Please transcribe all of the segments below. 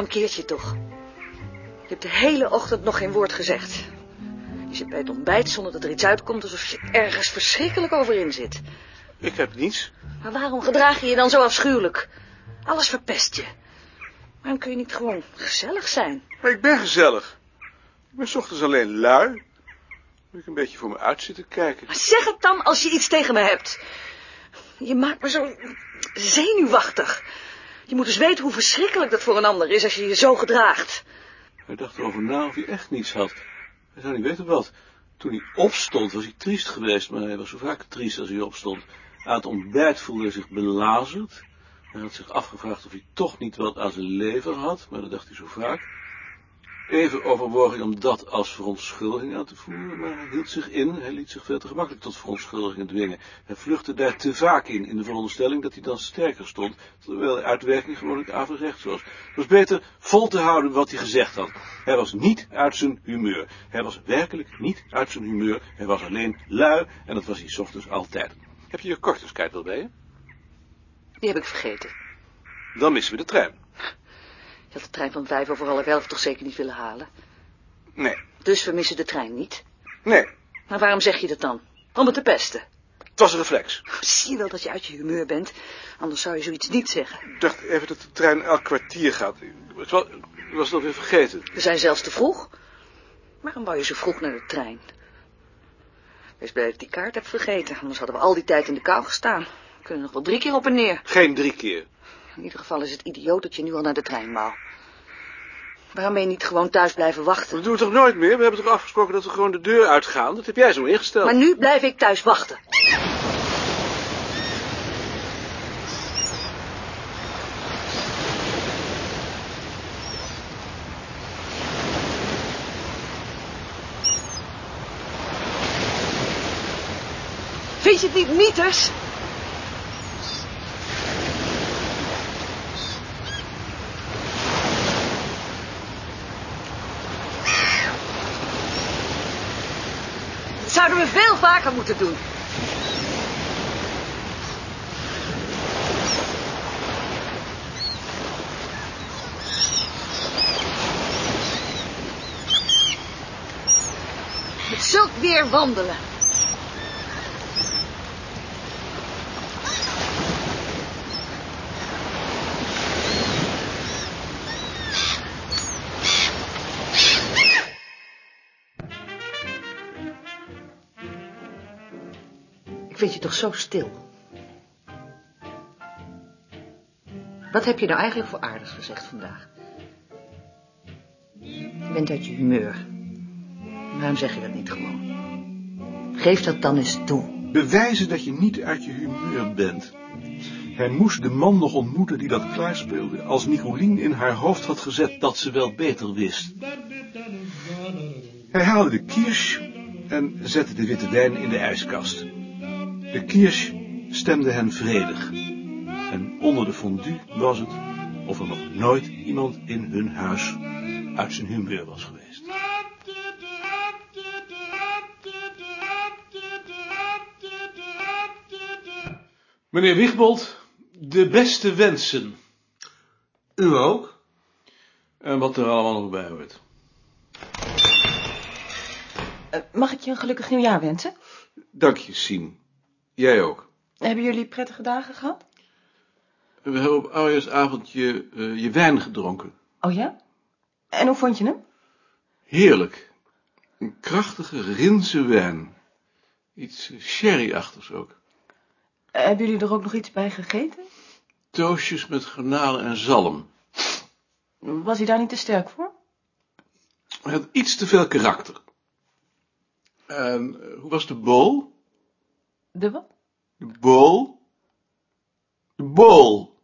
mankeert je toch? Je hebt de hele ochtend nog geen woord gezegd. Je zit bij het ontbijt zonder dat er iets uitkomt alsof je ergens verschrikkelijk over in zit. Ik heb niets. Maar waarom gedraag je je dan zo afschuwelijk? Alles verpest je. Waarom kun je niet gewoon gezellig zijn? Maar ik ben gezellig. Ik ben ochtends alleen lui. Moet ik een beetje voor me uit zitten kijken. Maar zeg het dan als je iets tegen me hebt. Je maakt me zo zenuwachtig. Je moet eens weten hoe verschrikkelijk dat voor een ander is als je je zo gedraagt. Hij dacht erover na of hij echt niets had. Hij zou niet weten wat. Toen hij opstond was hij triest geweest, maar hij was zo vaak triest als hij opstond. Aan het ontbijt voelde hij zich belazerd. Hij had zich afgevraagd of hij toch niet wat aan zijn lever had, maar dat dacht hij zo vaak. Even overwoog hij om dat als verontschuldiging aan te voeren, maar hij hield zich in. Hij liet zich veel te gemakkelijk tot verontschuldigingen dwingen. Hij vluchtte daar te vaak in, in de veronderstelling dat hij dan sterker stond, terwijl de uitwerking gewoonlijk averechts was. Het was beter vol te houden wat hij gezegd had. Hij was niet uit zijn humeur. Hij was werkelijk niet uit zijn humeur. Hij was alleen lui, en dat was hij 's ochtends altijd. Heb je je korterskijt wel bij je? Die heb ik vergeten. Dan missen we de trein. Je had de trein van vijf over half elf toch zeker niet willen halen? Nee. Dus we missen de trein niet. Nee, Maar waarom zeg je dat dan? Om het te pesten. het was een reflex. Zie je wel dat je uit je humeur bent? Anders zou je zoiets niet zeggen. Ik dacht even dat de trein elk kwartier gaat. Ik was, ik was het alweer vergeten. We zijn zelfs te vroeg. Waarom wou je zo vroeg naar de trein? Wees blij dat ik die kaart heb vergeten. Anders hadden we al die tijd in de kou gestaan. We kunnen nog wel drie keer op en neer. Geen drie keer. In ieder geval is het idioot dat je nu al naar de trein wou. Waarom ben je niet gewoon thuis blijven wachten? Dat doen we toch nooit meer? We hebben toch afgesproken dat we gewoon de deur uitgaan? Dat heb jij zo ingesteld. Maar nu blijf ik thuis wachten. Vind je het niet mieters? We veel vaker moeten doen. Met zulk weer wandelen. Vind je toch zo stil. Wat heb je nou eigenlijk voor aardigs gezegd vandaag? Je bent uit je humeur. Waarom zeg je dat niet gewoon? Geef dat dan eens toe. Bewijzen dat je niet uit je humeur bent. Hij moest de man nog ontmoeten die dat klaarspeelde, als Nicolien in haar hoofd had gezet dat ze wel beter wist. Hij haalde de kiers en zette de witte wijn in de ijskast. De kiers stemde hen vredig. En onder de fondue was het of er nog nooit iemand in hun huis uit zijn humeur was geweest. Meneer Wigbold, de beste wensen. U ook? En wat er allemaal nog bij hoort. Eh, mag ik je een gelukkig nieuwjaar wensen? Dank je, Sien. Jij ook. Hebben jullie prettige dagen gehad? We hebben op oudejaarsavond je, eh, je wijn gedronken. Oh ja? En hoe vond je hem? Heerlijk. Een krachtige Rinse wijn. Iets sherry-achtigs ook. Eh, hebben jullie er ook nog iets bij gegeten? Toastjes met garnalen en zalm. Was hij daar niet te sterk voor? Hij had iets te veel karakter. En eh, hoe was de bol? De wat? De bol? De bol.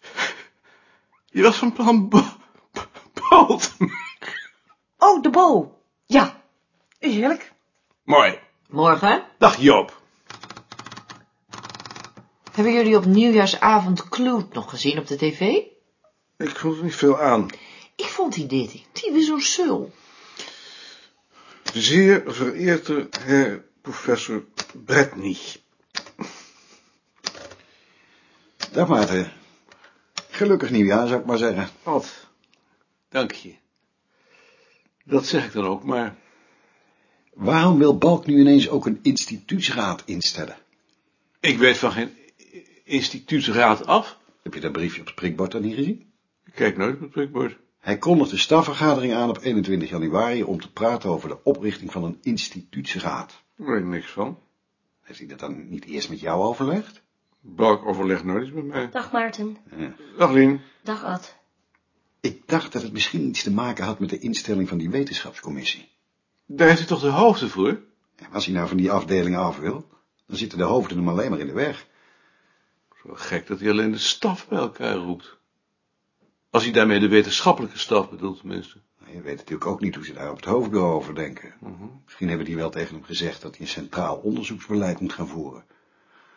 Je was van plan bo bol te maken. Oh, de bol. Ja. Heerlijk. Mooi. Morgen Dag Joop. hebben jullie op nieuwjaarsavond Kloot nog gezien op de tv? Ik vond er niet veel aan. Ik vond die detectieve zo sul. Zeer vereerde Herr Professor Bretney. Dag Maarten. Gelukkig nieuwjaar, zou ik maar zeggen. Wat? Dank je. Dat zeg ik dan ook, maar Waarom wil Balk nu ineens ook een instituutsraad instellen? ik weet van geen instituutsraad af. Heb je dat briefje op het prikbord dan niet gezien? Ik kijk nooit op het prikbord. Hij kondigt de stafvergadering aan op 21 januari om te praten over de oprichting van een instituutsraad. Daar weet ik niks van. Heeft hij dat dan niet eerst met jou overlegd? Balk overlegt nooit eens met mij. Dag Maarten. Dag Lien. Dag Ad. Ik dacht dat het misschien iets te maken had met de instelling van die wetenschapscommissie. Daar heeft hij toch de hoofden voor? En als hij nou van die afdelingen af wil, dan zitten de hoofden hem alleen maar in de weg. Zo gek dat hij alleen de staf bij elkaar roept. Als hij daarmee de wetenschappelijke staf bedoelt tenminste. Nou, Je weet natuurlijk ook niet hoe ze daar op het hoofdbureau over denken. Misschien hebben die wel tegen hem gezegd dat hij een centraal onderzoeksbeleid moet gaan voeren.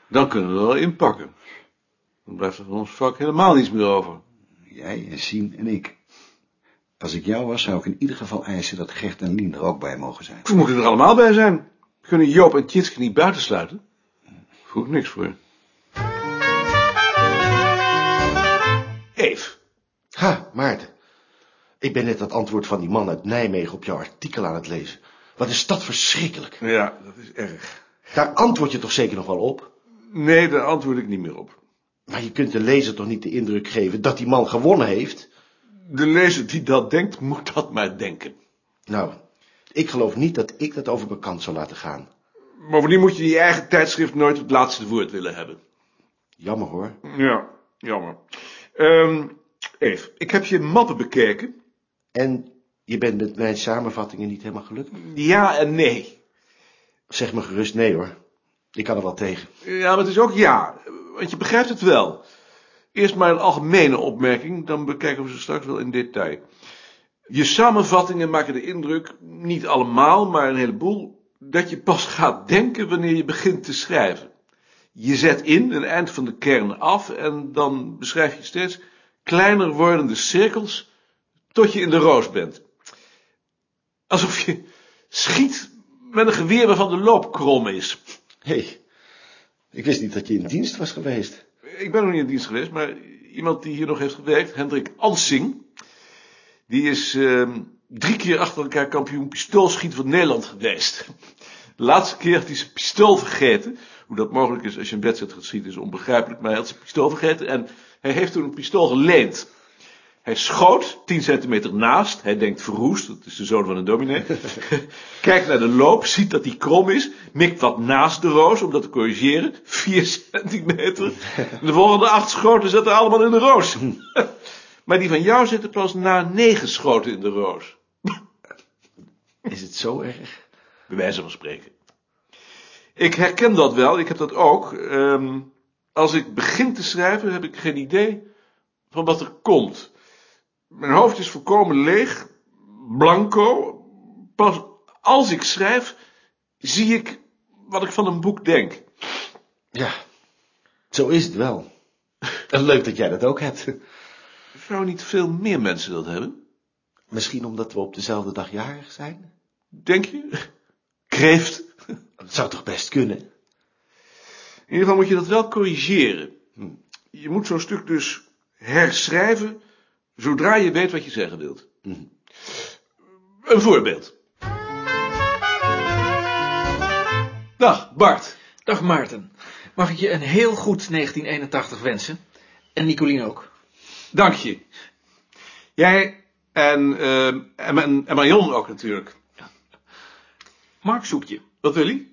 Dan kunnen we er wel inpakken. Dan blijft er van ons vak helemaal niets meer over. Jij en Sien en ik. Als ik jou was, zou ik in ieder geval eisen dat Gert en Lien er ook bij mogen zijn. We moeten er allemaal bij zijn. Kunnen Joop en Tjitske niet buitensluiten. Voel ik niks voor. Ha, Maarten. Ik ben net dat antwoord van die man uit Nijmegen op jouw artikel aan het lezen. Wat is dat verschrikkelijk. Ja, dat is erg. Daar antwoord je toch zeker nog wel op? Nee, daar antwoord ik niet meer op. Maar je kunt de lezer toch niet de indruk geven dat die man gewonnen heeft? De lezer die dat denkt, moet dat maar denken. Nou, ik geloof niet dat ik dat over mijn kant zou laten gaan. Bovendien moet je je eigen tijdschrift nooit het laatste woord willen hebben. Jammer hoor. Ja, jammer. Ehm Eve, ik heb je mappen bekeken. En je bent met mijn samenvattingen niet helemaal gelukkig? Ja en nee. Zeg me gerust nee hoor. Ik kan er wel tegen. Ja, maar het is ook ja, want je begrijpt het wel. Eerst maar een algemene opmerking, dan bekijken we ze straks wel in detail. Je samenvattingen maken de indruk, niet allemaal, maar een heleboel, dat je pas gaat denken wanneer je begint te schrijven. Je zet in een eind van de kern af en dan beschrijf je steeds kleiner wordende cirkels tot je in de roos bent. Alsof je schiet met een geweer waarvan de loop krom is. Hé, hey, ik wist niet dat je in dienst was geweest. Ik ben nog niet in dienst geweest, maar iemand die hier nog heeft gewerkt, Hendrik Ansing, die is uh, drie keer achter elkaar kampioen pistoolschieten van Nederland geweest. De laatste keer had hij zijn pistool vergeten. Hoe dat mogelijk is als je een wedstrijd gaat is onbegrijpelijk, maar hij had zijn pistool vergeten en hij heeft toen een pistool geleend. Hij schoot 10 centimeter naast. Hij denkt verroest, dat is de zoon van een dominee. Kijkt naar de loop, ziet dat die krom is. Mikt wat naast de roos om dat te corrigeren. 4 centimeter. De volgende acht schoten zitten allemaal in de roos. maar die van jou zitten pas na negen schoten in de roos. Is het zo erg? Bij wijze van spreken. Ik herken dat wel, ik heb dat ook. Ehm, als ik begin te schrijven, heb ik geen idee van wat er komt. Mijn hoofd is volkomen leeg, blanco. Pas als ik schrijf, zie ik wat ik van een boek denk. Ja, zo is het wel. En leuk dat jij dat ook hebt. Zou niet veel meer mensen dat hebben? Misschien omdat we op dezelfde dag jarig zijn? Denk je? Kreeft? Dat zou toch best kunnen? In ieder geval moet je dat wel corrigeren. Je moet zo'n stuk dus herschrijven zodra je weet wat je zeggen wilt. Een voorbeeld. Dag, Bart. Dag Maarten. Mag ik je een heel goed 1981 wensen? En Nicolien ook. Dank je. Jij en, uh, en, en, en Marion ook natuurlijk. Mark zoekt je. Wat wil hij?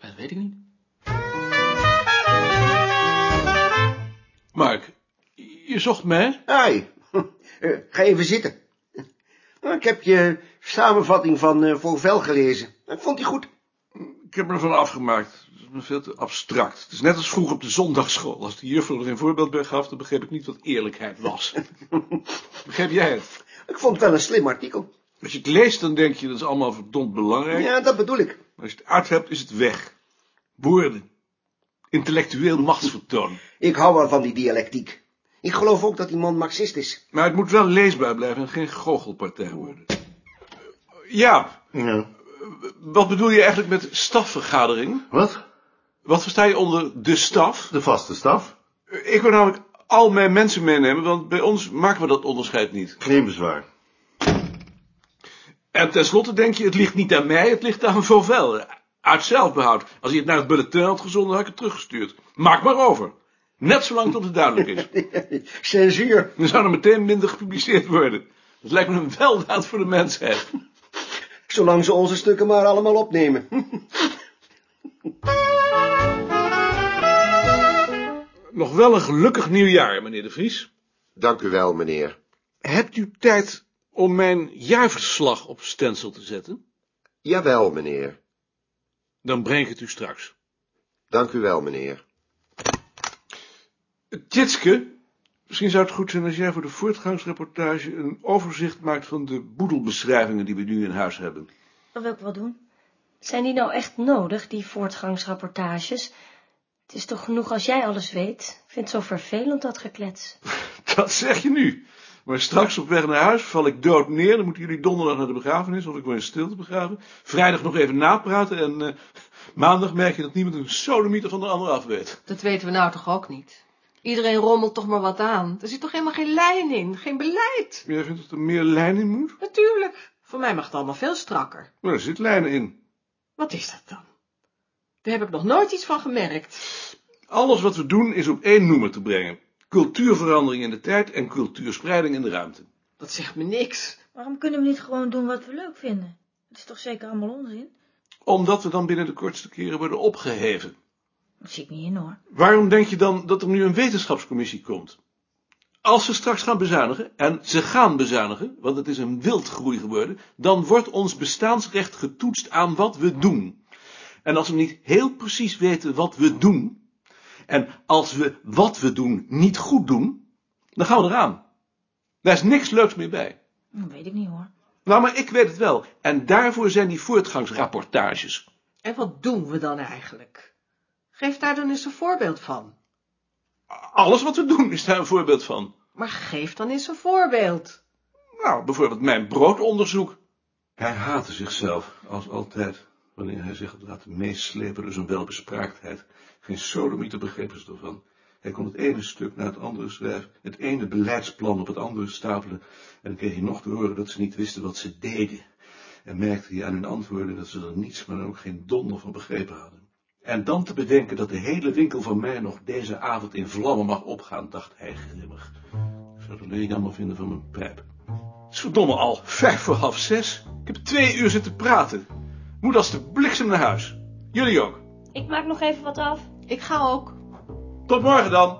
Dat weet ik niet. Mark, je zocht mij? Hi, uh, ga even zitten. Ik heb je samenvatting van uh, Voor Vel gelezen. Ik vond die goed. Ik heb me ervan afgemaakt. Het is me veel te abstract. Het is net als vroeger op de zondagschool. Als de juffrouw er geen voorbeeld bij gaf, dan begreep ik niet wat eerlijkheid was. Begrijp jij het? Ik vond het wel een slim artikel. Als je het leest, dan denk je dat is allemaal verdomd belangrijk. Ja, dat bedoel ik. Maar als je het uit hebt, is het weg. Woorden. Intellectueel machtsvertoon. Ik hou wel van die dialectiek. Ik geloof ook dat die man marxist is. Maar het moet wel leesbaar blijven en geen goochelpartij worden. Ja. ja. Wat bedoel je eigenlijk met stafvergadering? Wat? Wat versta je onder de staf? De vaste staf. Ik word namelijk al mijn mensen meenemen, want bij ons maken we dat onderscheid niet. Geen bezwaar. En tenslotte denk je, het ligt niet aan mij, het ligt aan Vauvel. Uit zelfbehoud. Als hij het naar het bulletin had gezonden, had ik het teruggestuurd. Maak maar over. Net zolang tot het duidelijk is. Censuur. Dan zou er meteen minder gepubliceerd worden. Dat lijkt me een weldaad voor de mensheid. Zolang ze onze stukken maar allemaal opnemen. Nog wel een gelukkig nieuwjaar, meneer de Vries. Dank u wel, meneer. Hebt u tijd om mijn jaarverslag op stencil te zetten? Jawel, meneer. Dan breng ik het u straks. Dank u wel, meneer. Tjitske, misschien zou het goed zijn als jij voor de voortgangsreportage een overzicht maakt van de boedelbeschrijvingen die we nu in huis hebben. Dat wil ik wel doen. Zijn die nou echt nodig, die voortgangsrapportages? Het is toch genoeg als jij alles weet? Ik vind het zo vervelend, dat geklets. Dat zeg je nu. Maar straks op weg naar huis val ik dood neer. Dan moeten jullie donderdag naar de begrafenis, of ik word in stilte begraven. Vrijdag nog even napraten en eh, maandag merk je dat niemand een sodemieter van de ander af weet. Dat weten we nou toch ook niet? Iedereen rommelt toch maar wat aan. Er zit toch helemaal geen lijn in, geen beleid? Jij vindt dat er meer lijn in moet? Natuurlijk. Voor mij mag het allemaal veel strakker. Maar er zit lijnen in. Wat is dat dan? Daar heb ik nog nooit iets van gemerkt. Alles wat we doen is op één noemer te brengen. Cultuurverandering in de tijd en cultuurspreiding in de ruimte. Dat zegt me niks. Waarom kunnen we niet gewoon doen wat we leuk vinden? Het is toch zeker allemaal onzin? Omdat we dan binnen de kortste keren worden opgeheven. Dat zie ik niet in, hoor. Waarom denk je dan dat er nu een wetenschapscommissie komt? Als ze straks gaan bezuinigen, en ze gaan bezuinigen, want het is een wildgroei geworden, dan wordt ons bestaansrecht getoetst aan wat we doen. En als we niet heel precies weten wat we doen, en als we wat we doen niet goed doen, dan gaan we eraan. Daar is niks leuks meer bij. Dat weet ik niet, hoor. Nou, maar ik weet het wel. En daarvoor zijn die voortgangsrapportages. En wat doen we dan eigenlijk? Geef daar dan eens een voorbeeld van. Alles wat we doen is daar een voorbeeld van. Maar geef dan eens een voorbeeld. Nou, bijvoorbeeld mijn broodonderzoek. Hij haatte zichzelf, als altijd, wanneer hij zich had laten meeslepen door zijn welbespraaktheid. Geen sodemieter begrepen ze ervan. Hij kon het ene stuk na het andere schrijven, het ene beleidsplan op het andere stapelen, en dan kreeg hij nog te horen dat ze niet wisten wat ze deden. En merkte hij aan hun antwoorden dat ze er niets, maar ook geen donder van begrepen hadden. En dan te bedenken dat de hele winkel van mij nog deze avond in vlammen mag opgaan, dacht hij grimmig. Ik zou het alleen jammer vinden van mijn pijp. Het is verdomme al vijf voor half zes. Ik heb twee uur zitten praten. Moet als de bliksem naar huis. Jullie ook. Ik maak nog even wat af. Ik ga ook. Tot morgen dan.